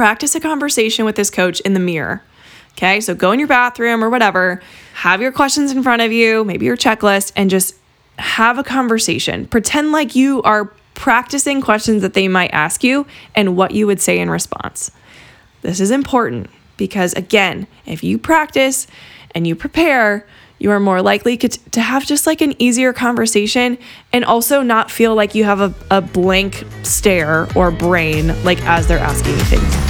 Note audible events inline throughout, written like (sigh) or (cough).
practice a conversation with this coach in the mirror. Okay, so go in your bathroom or whatever, have your questions in front of you, maybe your checklist, and just have a conversation. Pretend like you are practicing questions that they might ask you and what you would say in response. This is important because, again, if you practice and you prepare, you are more likely to have just like an easier conversation and also not feel like you have a, a blank stare or brain like as they're asking you things.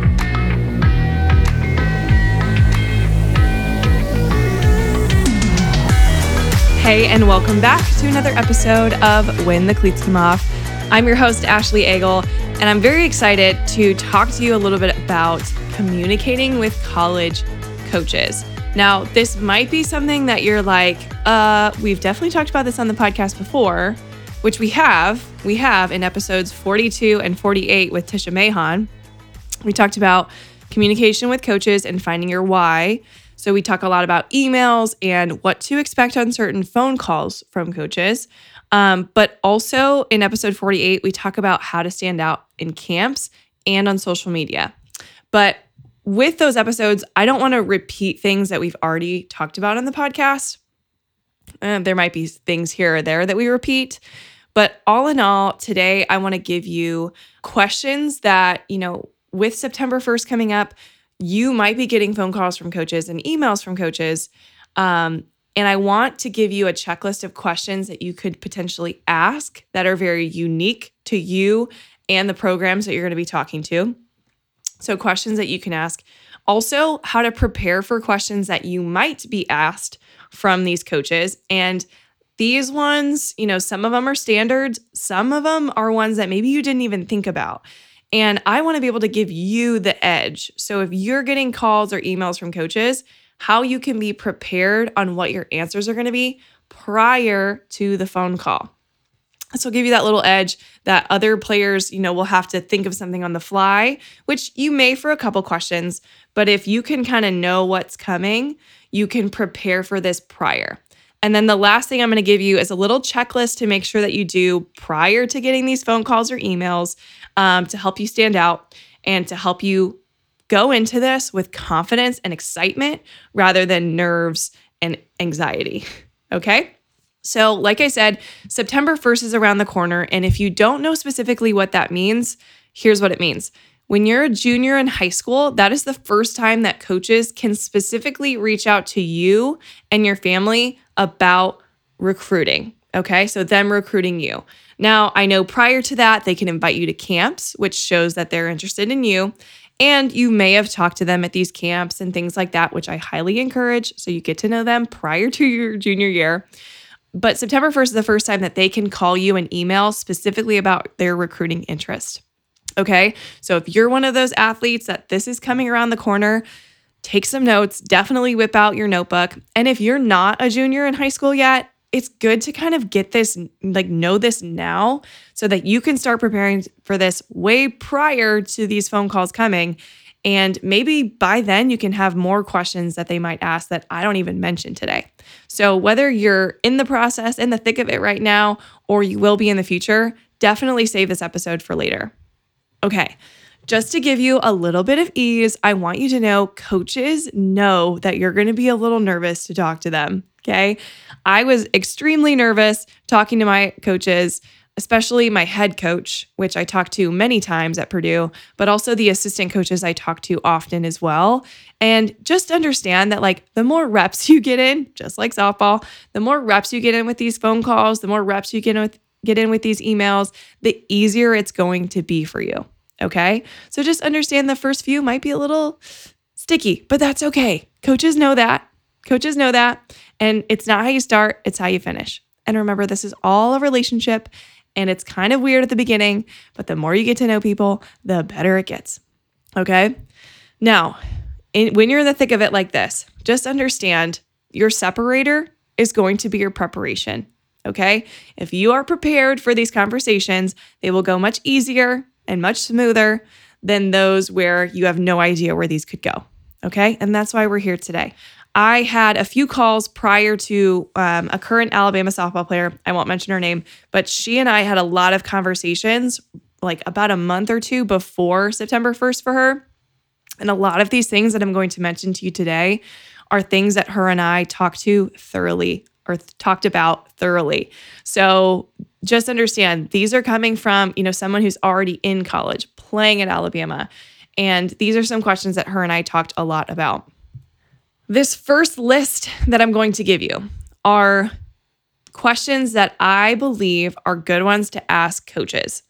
Hey, and welcome back to another episode of When the Cleats Come Off. I'm your host, Ashley Eagle, and I'm very excited to talk to you a little bit about communicating with college coaches. Now, this might be something that you're like, uh, we've definitely talked about this on the podcast before, which we have. We have in episodes 42 and 48 with Tisha Mahon. We talked about communication with coaches and finding your why. So we talk a lot about emails and what to expect on certain phone calls from coaches. Um, but also in episode 48, we talk about how to stand out in camps and on social media. But with those episodes, I don't want to repeat things that we've already talked about on the podcast. Uh, there might be things here or there that we repeat. But all in all, today I want to give you questions that, you know, with September 1st coming up, you might be getting phone calls from coaches and emails from coaches. Um, and I want to give you a checklist of questions that you could potentially ask that are very unique to you and the programs that you're going to be talking to. So, questions that you can ask. Also, how to prepare for questions that you might be asked from these coaches. And these ones, you know, some of them are standards, some of them are ones that maybe you didn't even think about. And I want to be able to give you the edge. So if you're getting calls or emails from coaches, how you can be prepared on what your answers are going to be prior to the phone call. So I'll give you that little edge that other players, you know, will have to think of something on the fly, which you may for a couple questions, but if you can kind of know what's coming, you can prepare for this prior. And then the last thing I'm going to give you is a little checklist to make sure that you do prior to getting these phone calls or emails um, to help you stand out and to help you go into this with confidence and excitement rather than nerves and anxiety. (laughs) Okay. So, like I said, September 1st is around the corner. And if you don't know specifically what that means, here's what it means. When you're a junior in high school, that is the first time that coaches can specifically reach out to you and your family about recruiting. Okay. So, them recruiting you. Now, I know prior to that, they can invite you to camps, which shows that they're interested in you. And you may have talked to them at these camps and things like that, which I highly encourage. So you get to know them prior to your junior year. But September 1st is the first time that they can call you and email specifically about their recruiting interest. Okay. So if you're one of those athletes that this is coming around the corner, take some notes, definitely whip out your notebook. And if you're not a junior in high school yet, it's good to kind of get this, like, know this now so that you can start preparing for this way prior to these phone calls coming. And maybe by then you can have more questions that they might ask that I don't even mention today. So, whether you're in the process, in the thick of it right now, or you will be in the future, definitely save this episode for later. Okay, just to give you a little bit of ease, I want you to know coaches know that you're going to be a little nervous to talk to them. Okay. I was extremely nervous talking to my coaches, especially my head coach, which I talk to many times at Purdue, but also the assistant coaches I talk to often as well. And just understand that, like, the more reps (laughs) you get in, just like softball, the more reps you get in with these phone calls, the more reps you get in with, get in with these emails, the easier it's going to be for you. Okay. So just understand the first few might be a little sticky, but that's okay. Coaches know that. Coaches know that. And it's not how you start, it's how you finish. And remember, this is all a relationship and it's kind of weird at the beginning, but the more you get to know people, the better it gets. Okay. Now, in, when you're in the thick of it like this, just understand your separator is going to be your preparation. Okay. If you are prepared for these conversations, they will go much easier and much smoother than those where you have no idea where these could go. Okay. And that's why we're here today. I had a few calls prior to um, a current Alabama softball player. I won't mention her name, but she and I had a lot of conversations like about a month or two before September 1st for her. And a lot of these things that I'm going to mention to you today are things that her and I talked to thoroughly or th- talked about thoroughly. So just understand these are coming from, you know, someone who's already in college playing at Alabama. And these are some questions that her and I talked a lot about. This first list that I'm going to give you are questions that I believe are good ones to ask coaches.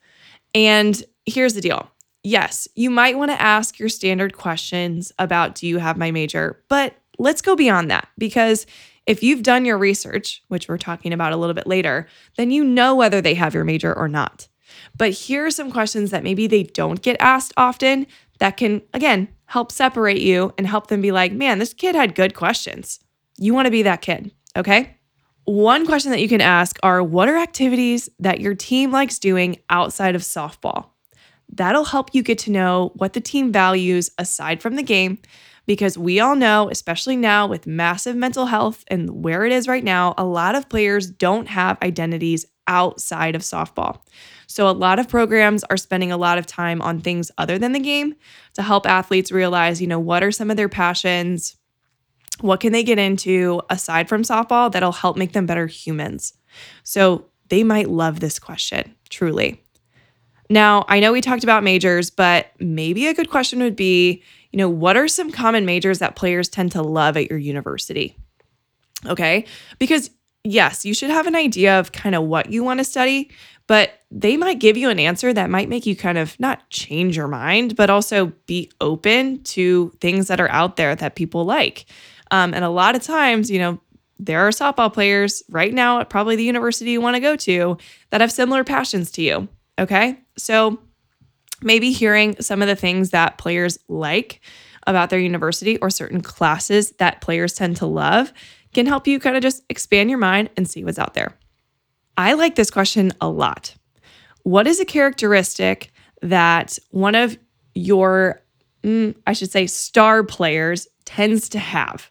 And here's the deal yes, you might want to ask your standard questions about do you have my major, but let's go beyond that because if you've done your research, which we're talking about a little bit later, then you know whether they have your major or not. But here are some questions that maybe they don't get asked often that can, again, help separate you and help them be like, man, this kid had good questions. You want to be that kid, okay? One question that you can ask are what are activities that your team likes doing outside of softball? That'll help you get to know what the team values aside from the game because we all know, especially now with massive mental health and where it is right now, a lot of players don't have identities outside of softball. So, a lot of programs are spending a lot of time on things other than the game to help athletes realize, you know, what are some of their passions? What can they get into aside from softball that'll help make them better humans? So, they might love this question, truly. Now, I know we talked about majors, but maybe a good question would be, you know, what are some common majors that players tend to love at your university? Okay? Because yes, you should have an idea of kind of what you want to study, but they might give you an answer that might make you kind of not change your mind, but also be open to things that are out there that people like. Um, and a lot of times, you know, there are softball players right now at probably the university you want to go to that have similar passions to you. Okay. So maybe hearing some of the things that players like about their university or certain classes that players tend to love can help you kind of just expand your mind and see what's out there. I like this question a lot. What is a characteristic that one of your, mm, I should say, star players tends to have?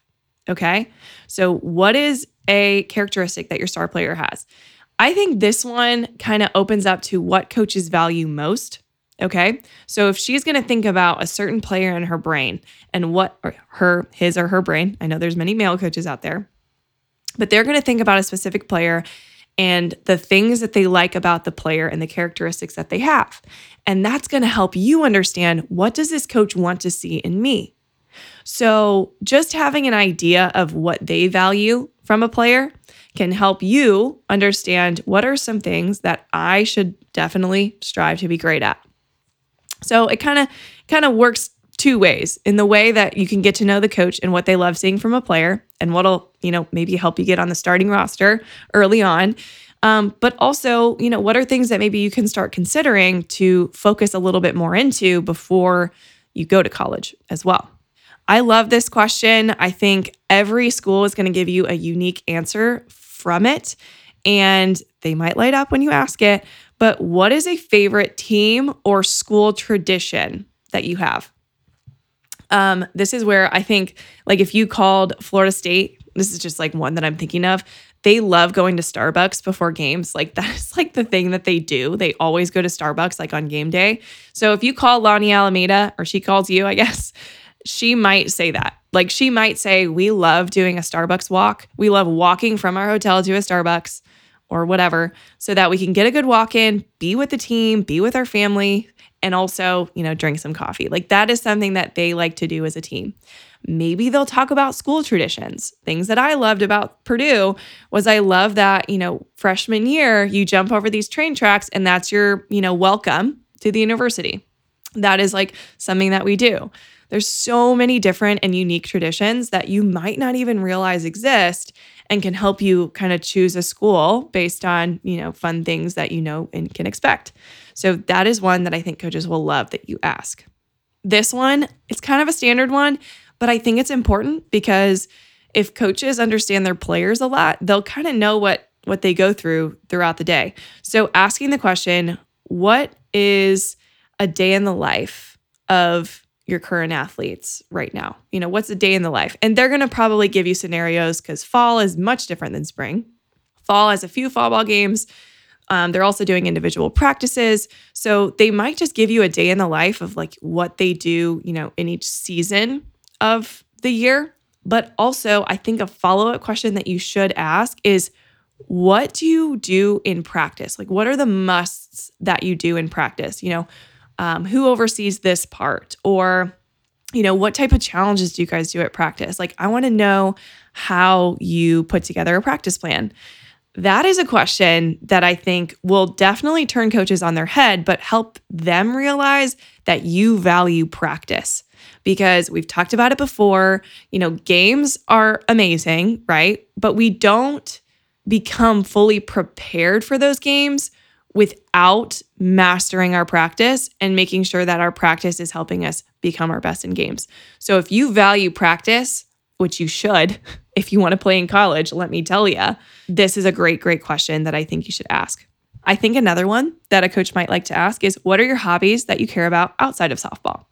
Okay. So, what is a characteristic that your star player has? I think this one kind of opens up to what coaches value most. Okay. So if she's going to think about a certain player in her brain and what her, his or her brain, I know there's many male coaches out there, but they're going to think about a specific player and the things that they like about the player and the characteristics that they have. And that's going to help you understand what does this coach want to see in me? So, just having an idea of what they value from a player can help you understand what are some things that I should definitely strive to be great at. So, it kind of kind of works two ways in the way that you can get to know the coach and what they love seeing from a player and what'll, you know, maybe help you get on the starting roster early on. Um, but also, you know, what are things that maybe you can start considering to focus a little bit more into before you go to college as well? I love this question. I think every school is going to give you a unique answer from it, and they might light up when you ask it. But what is a favorite team or school tradition that you have? Um, this is where I think, like, if you called Florida State, this is just like one that I'm thinking of. They love going to Starbucks before games. (laughs) Like, that's like the thing that they do. They always go to Starbucks, like on game day. So if you call Lonni Alameda, or she calls you, I (laughs) guess, she might say that. Like, she might say, We love doing a Starbucks walk. We love walking from our hotel to a Starbucks or whatever so that we can get a good walk in, be with the team, be with our family, and also, you know, drink some coffee. Like that is something that they like to do as a team. Maybe they'll talk about school traditions. Things that I loved about Purdue was I love that, you know, freshman year, you jump over these train tracks and that's your, you know, welcome to the university. That is like something that we do. There's so many different and unique traditions that you might not even realize exist and can help you kind of choose a school based on, you know, fun things that you know and can expect. So that is one that I think coaches will love that you ask. This one, it's kind of a standard one, but I think it's important because if coaches understand their players a lot, they'll kind of know what what they go through throughout the day. So asking the question, what is a day in the life of your current athletes right now? You know, what's a day in the life? And they're going to probably give you scenarios cuz fall is much different than spring. Fall has a few fall ball games. Um, they're also doing individual practices. So they might just give you a day in the life of like what they do, you know, in each season of the year. But also, I think a follow up question that you should ask is what do you do in practice? Like, what are the musts that you do in practice? You know, um, who oversees this part? Or, you know, what type of challenges do you guys do at practice? Like, I want to know how you put together a practice plan. That is a question that I think will definitely turn coaches on their head, but help them realize that you value practice because we've talked about it before. You know, games are amazing, right? But we don't become fully prepared for those games without mastering our practice and making sure that our practice is helping us become our best in games. So if you value practice, which you should (laughs) if you want to play in college, let me tell you, this is a great, great question that I think you should ask. I think another one that a coach might like to ask is what are your hobbies that you care about outside of softball?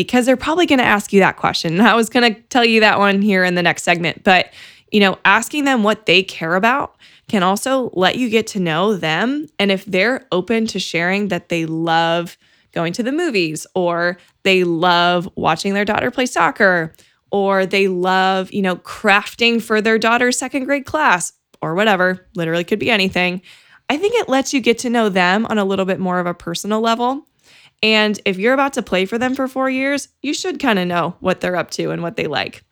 because they're probably going to ask you that question. And (laughs) I was going to tell you that one here in the next segment, but you know, asking them what they care about can also let you get to know them and if they're open to sharing that they love going to the movies or they love watching their daughter play soccer or they love, you know, crafting for their daughter's second grade class or whatever, literally could be anything. I think it lets you get to know them on a little bit more of a personal level and if you're about to play for them for four years, you should kind of know what they're up to and what they like.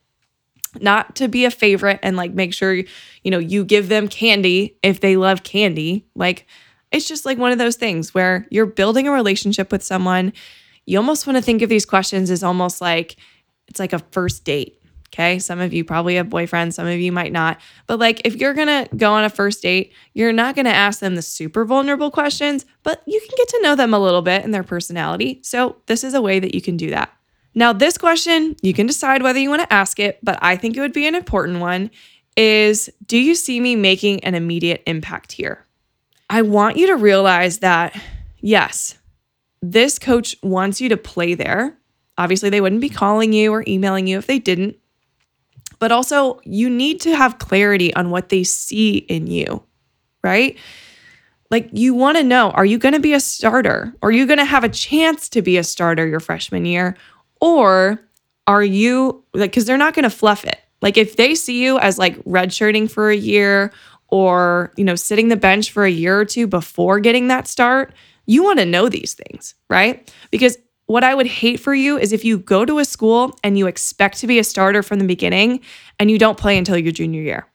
Not to be a favorite and like make sure, you know, you give them candy if they love candy. Like, it's just like one of those things where you're building a relationship with someone. You almost want to think of these questions as almost like it's like a first date. Okay. Some of you probably have boyfriends, some of you might not. But like, if you're to go on a first date, you're not to ask them the super vulnerable questions, but you can get to know them a little bit and their personality. So, this is a way that you can do that. Now, this question, you can decide whether you want to ask it, but I think it would be an important one is Do you see me making an immediate impact here? I want you to realize that, yes, this coach wants you to play there. Obviously, they wouldn't be calling you or emailing you if they didn't but also you need to have clarity on what they see in you, right? Like you want to know are you going to be a starter? Are you going to have a chance to be a starter your freshman year? Or are you like, because they're not going to fluff it. Like if they see you as like redshirting for a year or, you know, sitting the bench for a year or two before getting that start, you want to know these things, right? Because what I would hate for you is if you go to a school and you expect to be a starter from the beginning and you don't play until your junior year.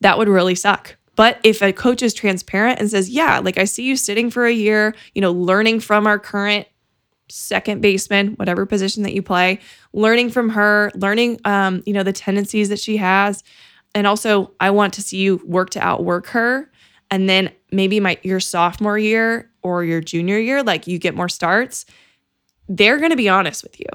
That would really suck. But if a coach is transparent and says, Yeah, like I see you sitting for a year, you know, learning from our current second baseman, whatever position that you play, learning from her, learning, um, you know, the tendencies that she has. And also, I want to see you work to outwork her. And then maybe my your sophomore year or your junior year, like you get more starts they're going to be honest with you.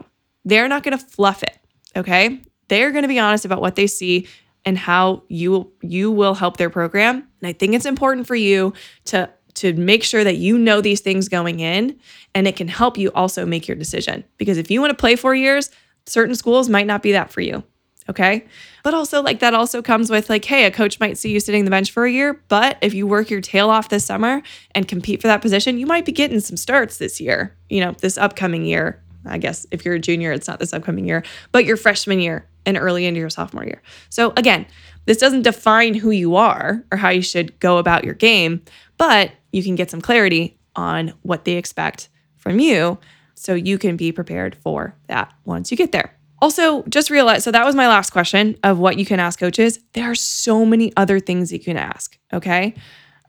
They're not going to fluff it, okay? They're going to be honest about what they see and how you you will help their program. And I think it's important for you to to make sure that you know these things going in and it can help you also make your decision. Because if you want to play 4 years, certain schools might not be that for you. Okay. But also, like, that also comes with, like, hey, a coach might see you sitting the bench for a year, but if you work your tail off this summer and compete for that position, you might be getting some starts this year, you know, this upcoming year. I guess if you're a junior, it's not this upcoming year, but your freshman year and early into your sophomore year. So, again, This doesn't define who you are or how you should go about your game, but you can get some clarity on what they expect from you so you can be prepared for that once you get there. Also, just realize so that was my last question of what you can ask coaches. There are so many other things you can ask, okay?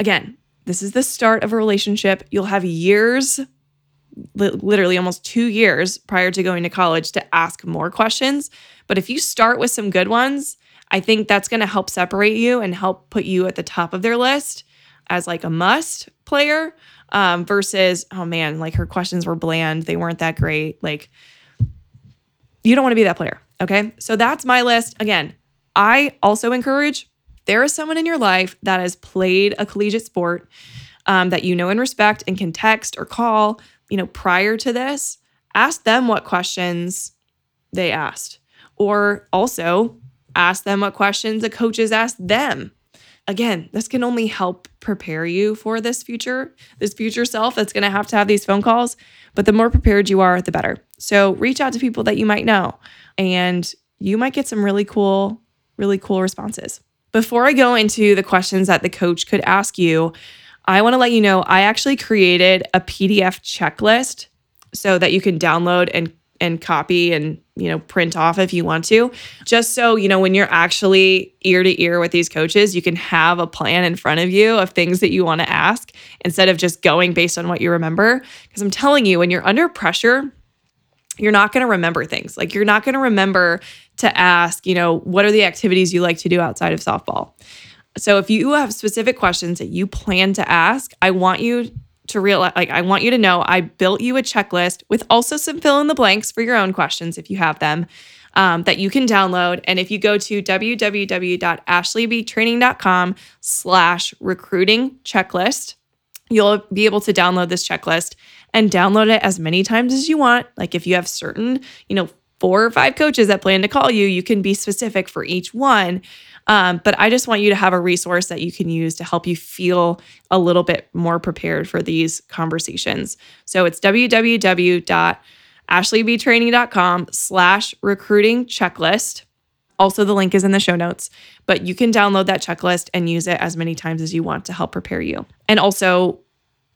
Again, this is the start of a relationship. You'll have years, literally almost two years prior to going to college to ask more questions. But if you start with some good ones, I think that's going to help separate you and help put you at the top of their list as like a must player um, versus, oh man, like her questions were bland. They weren't that great. Like, you don't want to be that player. Okay. So that's my list. Again, I also encourage there is someone in your life that has played a collegiate sport um, that you know and respect and can text or call, you know, prior to this, ask them what questions they asked. Or also ask them what questions the coaches asked them. Again, this can only help prepare you for this future, this future self that's going to have to have these phone calls. But the more prepared you are, the better. So reach out to people that you might know and you might get some really cool, really cool responses. Before I go into the questions that the coach could ask you, I want to let you know I actually created a PDF checklist so that you can download and and copy and you know print off if you want to. Just so you know when you're actually ear to ear with these coaches you can have a plan in front of you of things that you want to ask instead of just going based on what you remember. Because i'm telling you when you're under pressure you're not going to remember things. Like you're not going to remember to ask, you know, what are the activities you like to do outside of softball? So if you have specific questions that you plan to ask, I want you to realize like I want you to know I built you a checklist with also some fill in the blanks for your own questions if you have them. Um, that you can download. And if you go to www.ashleybtraining.com slash recruiting checklist, you'll be able to download this checklist and download it as many times as you want. Like if you have certain, you know, four or five coaches that plan to call you, you can be specific for each one. Um, but I just want you to have a resource that you can use to help you feel a little bit more prepared for these conversations. So it's www.ashleybtraining.com slash recruiting checklist. Also, the link is in the show notes, but you can download that checklist and use it as many times as you want to help prepare you. And also,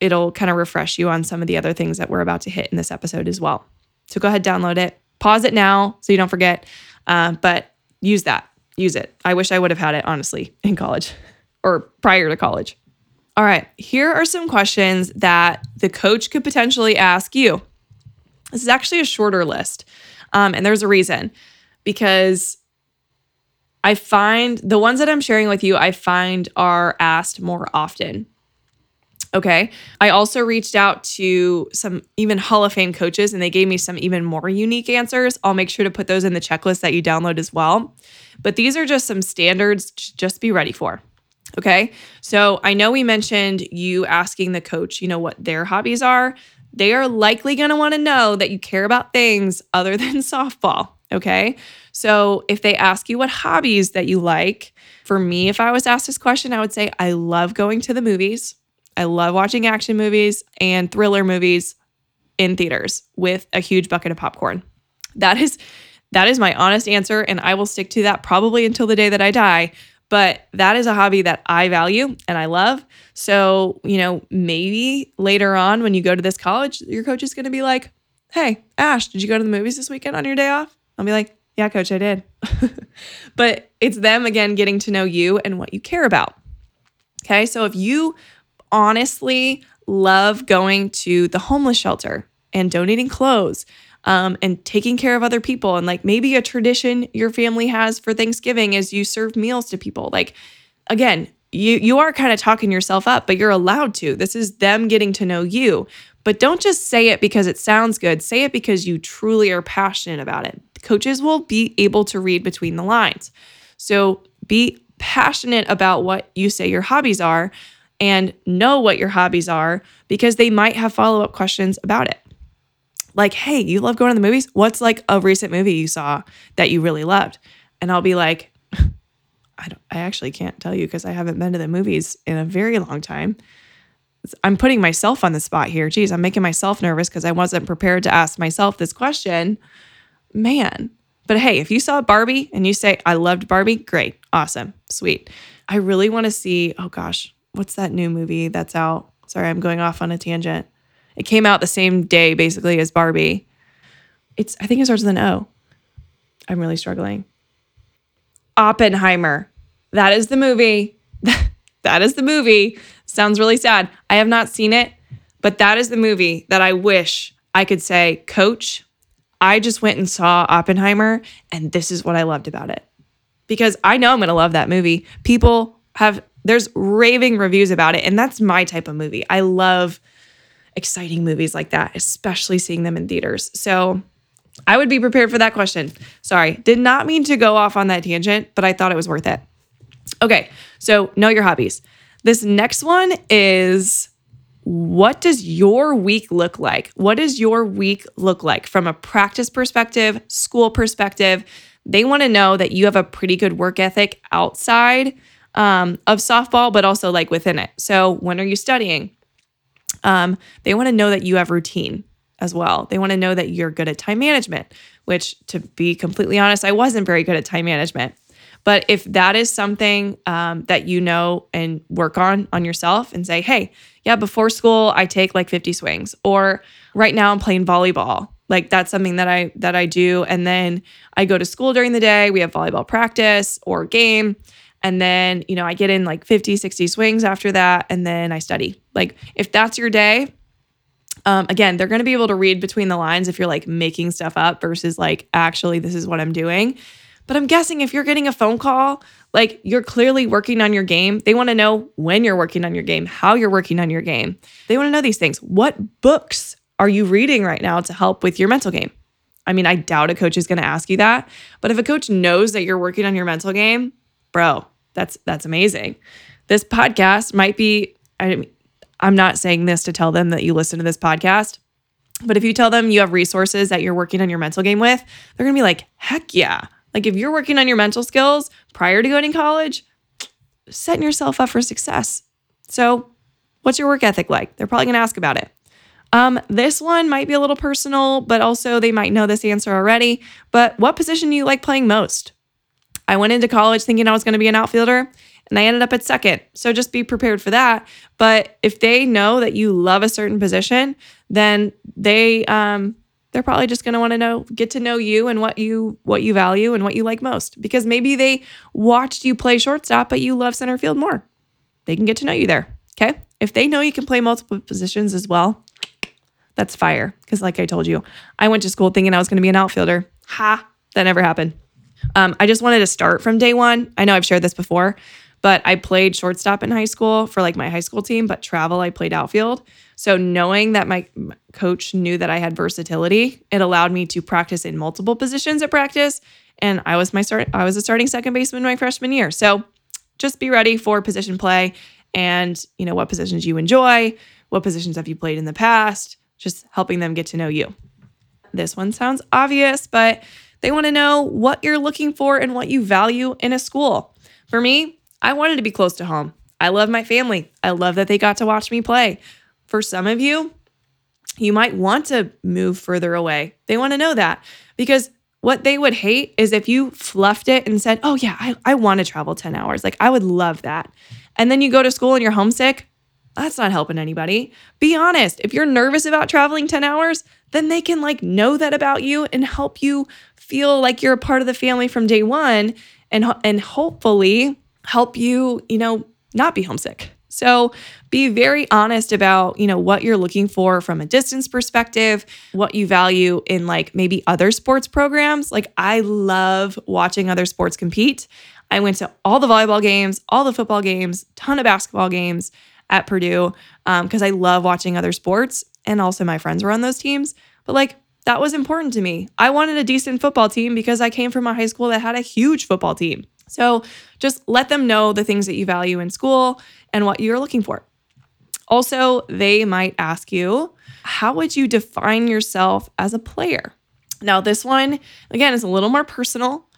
it'll kind of refresh you on some of the other things that we're about to hit in this episode as well. So go ahead, download it. Pause it now so you don't forget. Uh, but use that. Use it. I wish I would have had it, honestly, in college or prior to college. All right, here are some questions that the coach could potentially ask you. This is actually a shorter list. Um, and there's a reason because I find the ones that I'm sharing with you, I find are asked more often. Okay. I also reached out to some even Hall of Fame coaches and they gave me some even more unique answers. I'll make sure to put those in the checklist that you download as well. But these are just some standards to just be ready for. Okay. So I know we mentioned you asking the coach, you know, what their hobbies are. They are likely going to want to know that you care about things (laughs) other than softball. Okay. So if they ask you what hobbies that you like, for me, if I was asked this question, I would say, I love going to the movies. I love watching action movies and thriller movies in theaters with a huge bucket of popcorn. That is that is my honest answer and I will stick to that probably until the day that I die. But that is a hobby that I value and I love. So, you know, maybe later on when you go to this college, your coach is going to be like, Hey, Ash, did you go to the movies this weekend on your day off? I'll be like, Yeah, coach, I did. (laughs) but it's them again getting to know you and what you care about. Okay. So if you honestly love going to the homeless shelter and donating clothes um, and taking care of other people. And like maybe a tradition your family has for Thanksgiving is you serve meals to people. Like, again, you you are kind of talking yourself up, but you're allowed to. This is them getting to know you. But don't just say it because it sounds good. Say it because you truly are passionate about it. Coaches will be able to read between the lines. So be passionate about what you say your hobbies are and know what your hobbies are because they might have follow up questions about it. Like, hey, you love going to the movies? What's like a recent movie you saw that you really loved? And I'll be like, (laughs) I, don't, I actually can't tell you because I haven't been to the movies in a very long time. I'm putting myself on the spot here. Geez, I'm making myself nervous because I wasn't prepared to ask myself this question. Man, But hey, if you saw Barbie and you say, I loved Barbie, great, awesome, sweet. I really want to see, oh gosh, what's that new movie that's out? Sorry, I'm going off on a tangent. It came out the same day basically as Barbie. It's, I think it starts with an O. I'm really struggling. Oppenheimer. That is the movie. (laughs) that is the movie. Sounds really sad. I have not seen it, but that is the movie that I wish I could say, Coach, I just went and saw Oppenheimer, and this is what I loved about it. Because I know I'm going to love that movie. People have, there's raving reviews about it, and that's my type of movie. I love exciting movies like that, especially seeing them in theaters. So I would be prepared for that question. Sorry, did not mean to go off on that tangent, but I thought it was worth it. Okay, so know your hobbies. This next one is what does your week look like? What does your week look like from a practice perspective, school perspective? They want to know that you have a pretty good work ethic outside um, of softball, but also like within it. So, when are you studying? Um, they want to know that you have routine as well. They want to know that you're good at time management, which, to be completely honest, I wasn't very good at time management. But if that is something um, that you know and work on on yourself and say, hey, yeah, before school I take like 50 swings, or right now I'm playing volleyball. Like that's something that I that I do, and then I go to school during the day. We have volleyball practice or game, and then you know I get in like 50, 60 swings after that, and then I study. Like if that's your day, um, again, they're going to be able to read between the lines if you're like making stuff up versus like actually this is what I'm doing. But I'm guessing if you're getting a phone call, like you're clearly working on your game. They want to know when you're working on your game, how you're working on your game. They want to know these things. What books are you reading right now to help with your mental game? I mean, I doubt a coach is going to ask you that, but if a coach knows that you're working on your mental game, bro, that's that's amazing. This podcast might be I I'm not saying this to tell them that you listen to this podcast, but if you tell them you have resources that you're working on your mental game with, they're going to be like, "Heck yeah. Like if you're working on your mental skills prior to going to college, setting yourself up for success. So, what's your work ethic like? They're probably going to ask about it. Um, this one might be a little personal, but also they might know this answer already. But what position do you like playing most? I went into college thinking I was going to be an outfielder and I ended up at second. So just be prepared for that. But if they know that you love a certain position, then they um, they're probably just going to want to know get to know you and what you what you value and what you like most. Because maybe they watched you play shortstop but you love center field more. They can get to know you there okay? If they know you can play multiple positions as well that's fire. Because like i told you i went to school thinking i was going to be an outfielder. Ha that never happened um, i just wanted to start from day one i know i've shared this before but I played shortstop in high school for like my high school team, but travel, I played outfield. So knowing that my coach knew that I had versatility, it allowed me to practice in multiple positions at practice. And I was my start, I was a starting second baseman my freshman year. So just be ready for position play and you know what positions you enjoy, what positions have you played in the past, just helping them get to know you. This one sounds obvious, but they want to know what you're looking for and what you value in a school. For me, I wanted to be close to home. I love my family. I love that they got to watch me play. For some of you, you might want to move further away. They want to know that because what they would hate is if you fluffed it and said, Oh, yeah, I, I want to travel 10 hours. Like, I would love that. And then you go to school and you're homesick. That's not helping anybody. Be honest. If you're nervous about traveling 10 hours, then they can like know that about you and help you feel like you're a part of the family from day one and and hopefully help you, you know, not be homesick. So be very honest about, you know, what you're looking for from a distance perspective, what you value in like maybe other sports programs. Like I love watching other sports compete. I went to all the volleyball games, all the football games, ton of basketball games at Purdue because um, I love watching other sports. And also my friends were on those teams. But like that was important to me. I wanted a decent football team because I came from a high school that had a huge football team. So just let them know the things that you value in school and what you're looking for. Also, they might ask you, how would you define yourself as a player? Now, this one, again, is a little more personal,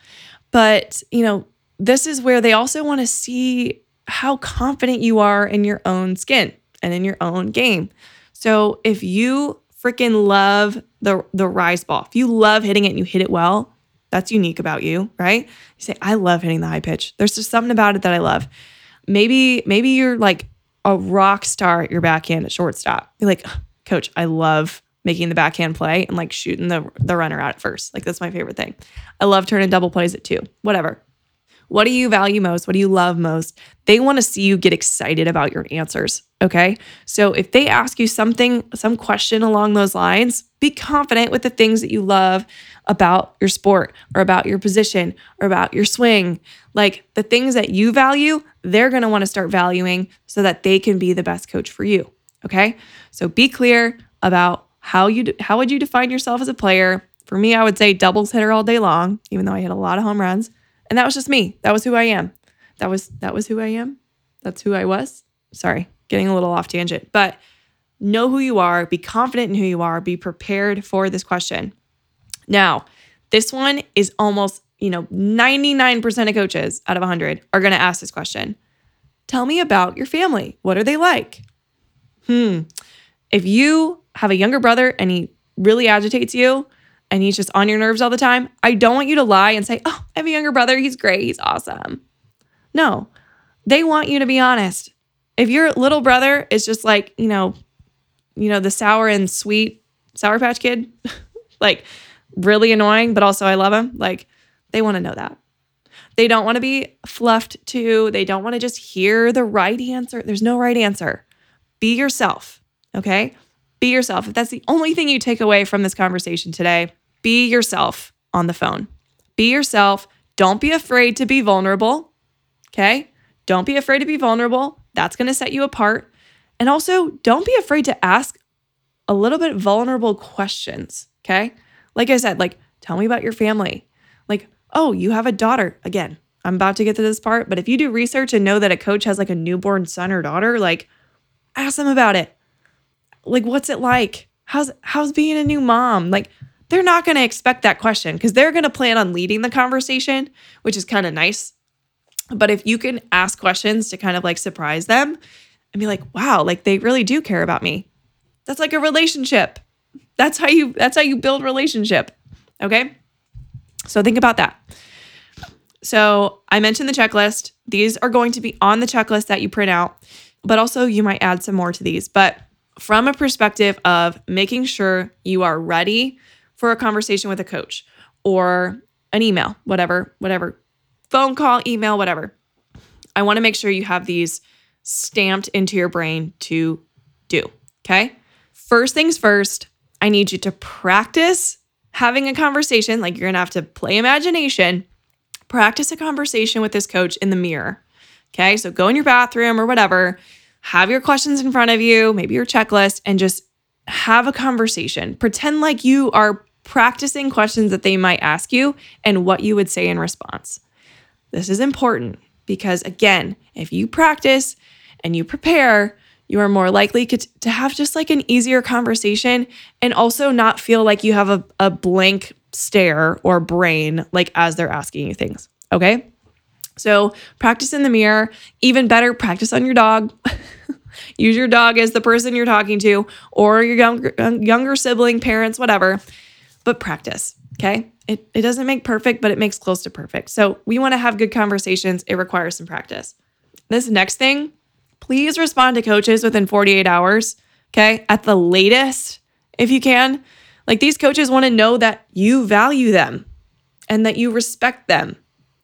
but you know, this is where they also want to see how confident you are in your own skin and in your own game. So if you freaking love the the rise ball, if you love hitting it and you hit it well, That's unique about you, right? You say, I love hitting the high pitch. There's just something about it that I love. Maybe, maybe you're like a rock star at your backhand at shortstop. You're like, coach, I love making the backhand play and like shooting the the runner out at first. Like that's my favorite thing. I love turning double plays at two. Whatever. What do you value most? What do you love most? They want to see you get excited about your answers. Okay. So if they ask you something, some question along those lines, be confident with the things that you love about your sport or about your position or about your swing. Like the things that you value, they're going to want to start valuing so that they can be the best coach for you. Okay. So be clear about how you how would you define yourself as a player? For me, I would say doubles hitter all day long, even though I hit a lot of home runs. And that was just me. That was who I am. That was that was who I am. That's who I was. Sorry, getting a little off tangent. But know who you are, be confident in who you are, be prepared for this question. Now, this one is almost, you know, 99% of coaches out of 100 are going to ask this question. Tell me about your family. What are they like? Hmm. If you have a younger brother and he really agitates you, and he's just on your nerves all the time, I don't want you to lie and say, Oh, I have a younger brother. He's great. He's awesome. No, they want you to be honest. If your little brother is just like, you know, you know, the sour and sweet Sour Patch Kid, (laughs) like really annoying, but also I love him, like they want to know that. They don't want to be fluffed to. They don't want to just hear the right answer. There's no right answer. Be yourself. Okay. Be yourself. If that's the only thing you take away from this conversation today, be yourself on the phone. Be yourself. Don't be afraid to be vulnerable. Okay. Don't be afraid to be vulnerable. That's going to set you apart. And also, don't be afraid to ask a little bit vulnerable questions. Okay. Like I said, like, tell me about your family. Like, oh, you have a daughter. Again, I'm about to get to this part, but if you do research and know that a coach has like a newborn son or daughter, like, ask them about it. Like, what's it like? How's how's being a new mom? Like, they're not going to expect that question because they're going to plan on leading the conversation, which is kind of nice. But if you can ask questions to kind of like surprise them and be like, wow, like they really do care about me. That's like a relationship. That's how you that's how you build relationship. Okay? So think about that. So I mentioned the checklist. These are going to be on the checklist that you print out, but also you might add some more to these. But from a perspective of making sure you are ready for a conversation with a coach or an email, whatever, whatever, phone call, email, whatever. I want to make sure you have these stamped into your brain to do. Okay. First things first, I need you to practice having a conversation. Like you're going to have to play imagination, practice a conversation with this coach in the mirror. Okay. So go in your bathroom or whatever, have your questions in front of you, maybe your checklist, and just have a conversation. Pretend like you are practicing questions that they might ask you and what you would say in response. This is important because, again, if you practice and you prepare, you are more likely to have just like an easier conversation and also not feel like you have a, a blank stare or brain like as they're asking you things. Okay. So practice in the mirror. Even better, practice on your dog. (laughs) Use your dog as the person you're talking to or your younger, younger sibling, parents, whatever but practice. Okay. It, it doesn't make perfect, but it makes close to perfect. So we want to have good conversations. It requires some practice. This next thing, please respond to coaches within 48 hours. Okay. At the latest, if you can. Like these coaches want to know that you value them and that you respect them.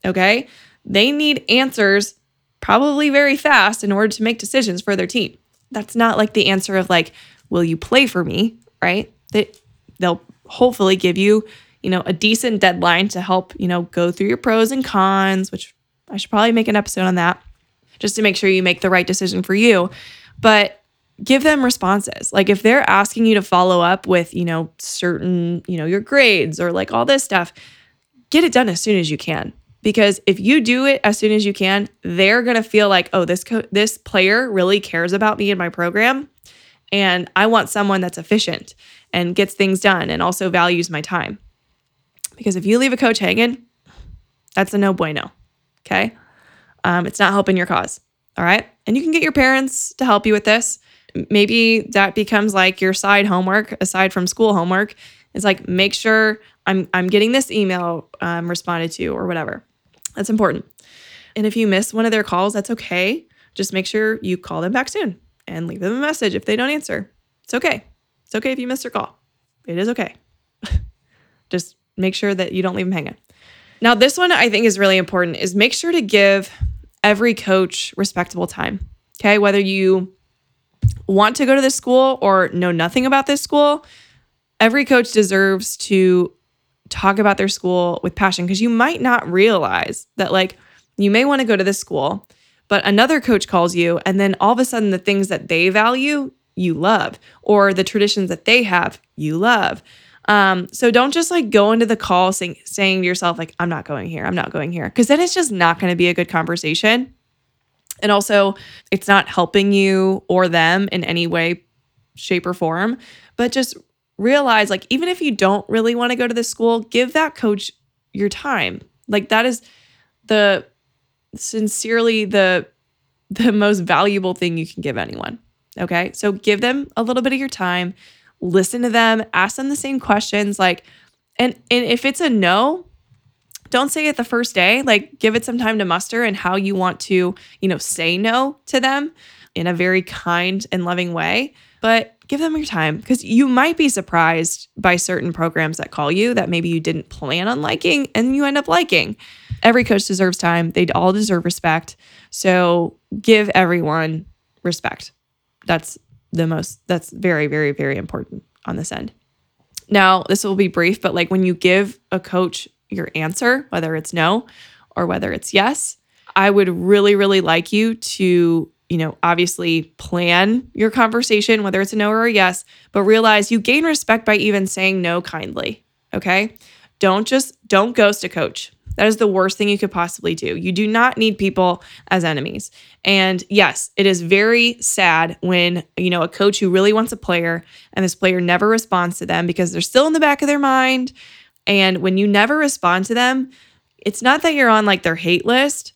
Okay. They need answers probably very fast in order to make decisions for their team. That's not like the answer of like, will you play for me? Right. They, they'll hopefully give you, you know, a decent deadline to help, you know, go through your pros and cons, which I should probably make an episode on that just to make sure you make the right decision for you. But give them responses. Like if they're asking you to follow up with, you know, certain, you know, your grades or like all this stuff, get it done as soon as you can. Because if you do it as soon as you can, they're going to feel like, "Oh, this co- this player really cares about me and my program." And I want someone that's efficient and gets things done and also values my time. Because if you leave a coach hanging, that's a no bueno. Okay. Um, it's not helping your cause. All right. And you can get your parents to help you with this. Maybe that becomes like your side homework aside from school homework. It's like make sure I'm I'm getting this email um, responded to or whatever. That's important. And if you miss one of their calls, that's okay. Just make sure you call them back soon and leave them a message if they don't answer. It's okay. It's okay if you miss their call. It is okay. (laughs) Just make sure that you don't leave them hanging. Now, this one I think is really important is make sure to give every coach respectable time. Okay, whether you want to go to this school or know nothing about this school, every coach deserves to talk about their school with passion because you might not realize that like you may want to go to this school, but another coach calls you and then all of a sudden the things that they value, you love, or the traditions that they have, you love. Um, so don't just like go into the call saying saying to yourself, like, I'm not going here, I'm not going here. Cause then it's just not gonna be a good conversation. And also, it's not helping you or them in any way, shape, or form. But just realize, like, even if you don't really want to go to this school, give that coach your time. Like, that is the sincerely the the most valuable thing you can give anyone. Okay. So give them a little bit of your time, listen to them, ask them the same questions. Like, and, and if it's a no, don't say it the first day. Like, give it some time to muster and how you want to, you know, say no to them in a very kind and loving way. But give them your time because you might be surprised by certain programs that call you that maybe you didn't plan on liking and you end up liking. Every coach deserves time, they all deserve respect. So give everyone respect. That's the most, that's very, very, very important on this end. Now, this will be brief, but like when you give a coach your answer, whether it's no or whether it's yes. I would really, really like you to, you know, obviously plan your conversation, whether it's a no or a yes, but realize you gain respect by even saying no kindly. Okay. Don't just, don't ghost a coach. That is the worst thing you could possibly do. You do not need people as enemies. And yes, it is very sad when, you know, a coach who really wants a player and this player never responds to them because they're still in the back of their mind and when you never respond to them, it's not that you're on like their hate list,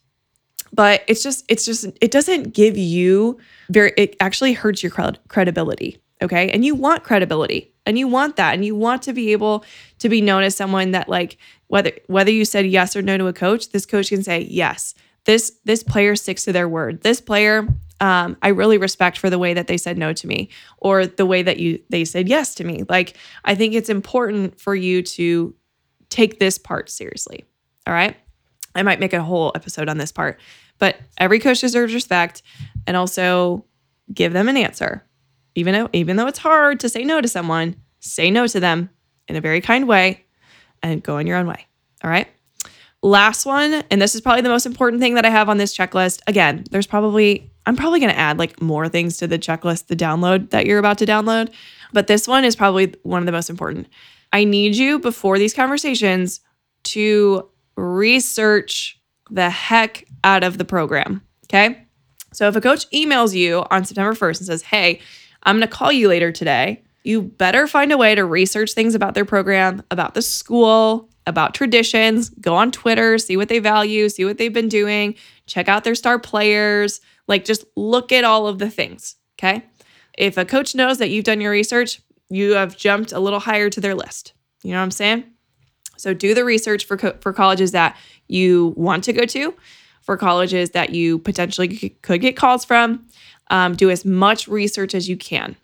but it's just, it's just, it doesn't give you very, it actually hurts your credibility. Okay. And you want credibility and you want that. And you want to be able to be known as someone that, like, whether, whether you said yes or no to a coach, this coach can say, yes, this, this player sticks to their word. This player um, I really respect for the way that they said no to me or the way that you they said yes to me. Like I think it's important for you to take this part seriously. All right. I might make a whole episode on this part, but every coach deserves respect and also give them an answer. Even though, even though it's hard to say no to someone, say no to them in a very kind way and go on your own way. All right. Last one, and this is probably the most important thing that I have on this checklist. Again, there's probably, I'm probably going to add like more things to the checklist, the download that you're about to download, but this one is probably one of the most important. I need you before these conversations to research the heck out of the program. Okay. So if a coach emails you on September 1st and says, Hey, I'm going to call you later today, you better find a way to research things about their program, about the school, about traditions. Go on Twitter, see what they value, see what they've been doing, check out their star players. Like, just look at all of the things. Okay. If a coach knows that you've done your research, you have jumped a little higher to their list. You know what I'm saying? So do the research for co- for colleges that you want to go to, for colleges that you potentially could get calls from. Um, do as much research as you can.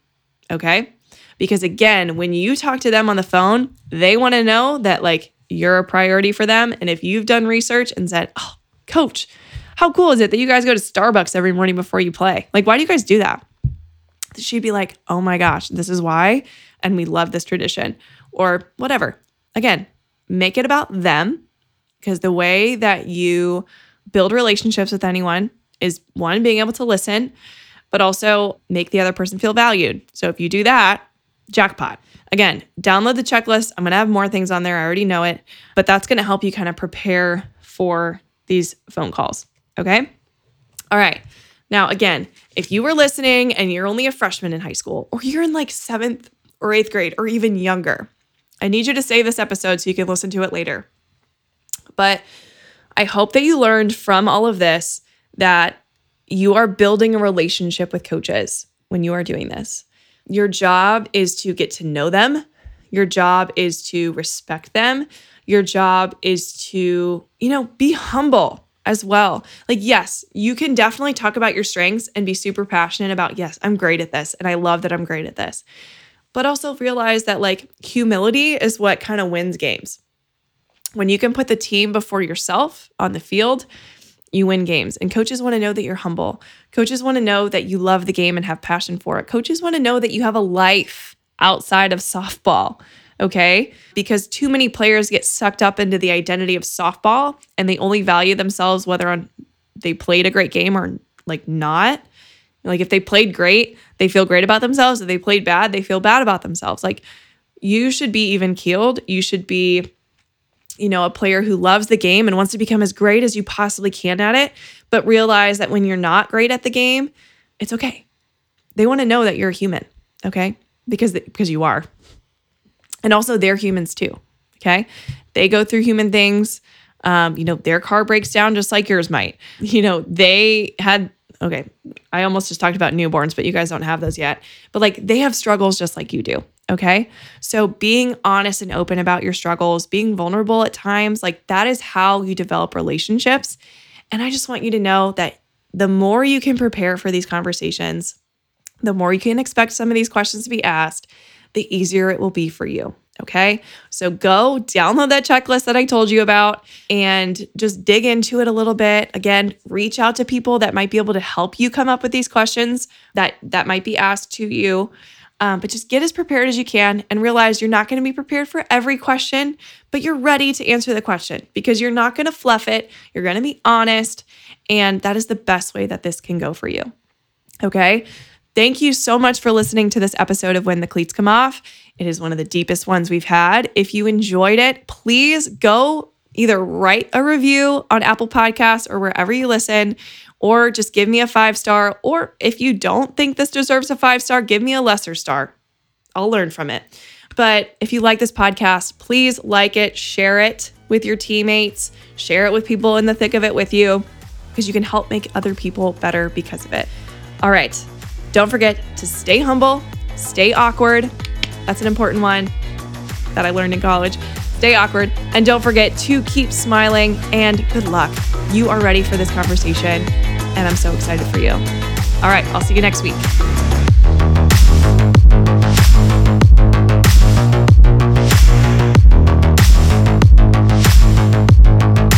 Okay. Because again, when you talk to them on the phone, they want to know that like you're a priority for them. And if you've done research and said, oh, coach, how cool is it that you guys go to Starbucks every morning before you play? Like, why do you guys do that? she'd be like, oh my gosh, this is why. And we love this tradition or whatever. Again, make it about them because the way that you build relationships with anyone is one, being able to listen, but also make the other person feel valued. So if you do that, jackpot. Again, download the checklist. I'm going to have more things on there. I already know it, but that's going to help you kind of prepare for these phone calls. Okay. All right. Now, again, if you were listening and you're only a freshman in high school, or you're in like seventh or eighth grade, or even younger, I need you to save this episode so you can listen to it later. But I hope that you learned from all of this that you are building a relationship with coaches when you are doing this. Your job is to get to know them. Your job is to respect them. Your job is to, you know, be humble as well. Like, yes, you can definitely talk about your strengths and be super passionate about, yes, I'm great at this and I love that I'm great at this. But also realize that like humility is what kind of wins games. When you can put the team before yourself on the field, you win games. And coaches want to know that you're humble. Coaches want to know that you love the game and have passion for it. Coaches want to know that you have a life outside of softball. Okay. Because too many players get sucked up into the identity of softball and they only value themselves whether on they played a great game or like not. Like if they played great, they feel great about themselves. If they played bad, they feel bad about themselves. Like you should be even keeled. You should be you know, a player who loves the game and wants to become as great as you possibly can at it, but realize that when you're not great at the game, it's okay. They want to know that you're a human, okay? Because because you are. And also they're humans too, okay? They go through human things. Um, you know, their car breaks down just like yours might. (laughs) You know, they had okay, I almost just talked about newborns, but you guys don't have those yet. But like they have struggles just like you do. Okay. So being honest and open about your struggles, being vulnerable at times, like that is how you develop relationships. And I just want you to know that the more you can prepare for these conversations, the more you can expect some of these questions to be asked, the easier it will be for you. Okay. So go download that checklist that I told you about and just dig into it a little bit. Again, reach out to people that might be able to help you come up with these questions that that might be asked to you. Um, but just get as prepared as you can and realize you're not going to be prepared for every question, but you're ready to answer the question because you're not going to fluff it. You're going to be honest. And that is the best way that this can go for you. Okay. Thank you so much for listening to this episode of When the Cleats Come Off. It is one of the deepest ones we've had. If you enjoyed it, please go either write a review on Apple Podcasts or wherever you listen, or just give me a five star. Or if you don't think this deserves a five star, give me a lesser star. I'll learn from it. But if you like this podcast, please like it, share it with your teammates, share it with people in the thick of it with you, because you can help make other people better because of it. All right. Don't forget to stay humble, stay awkward. That's an important one that I learned in college. Stay awkward. And don't forget to keep smiling and good luck. You are ready for this conversation and I'm so excited for you. All right, I'll see you next week.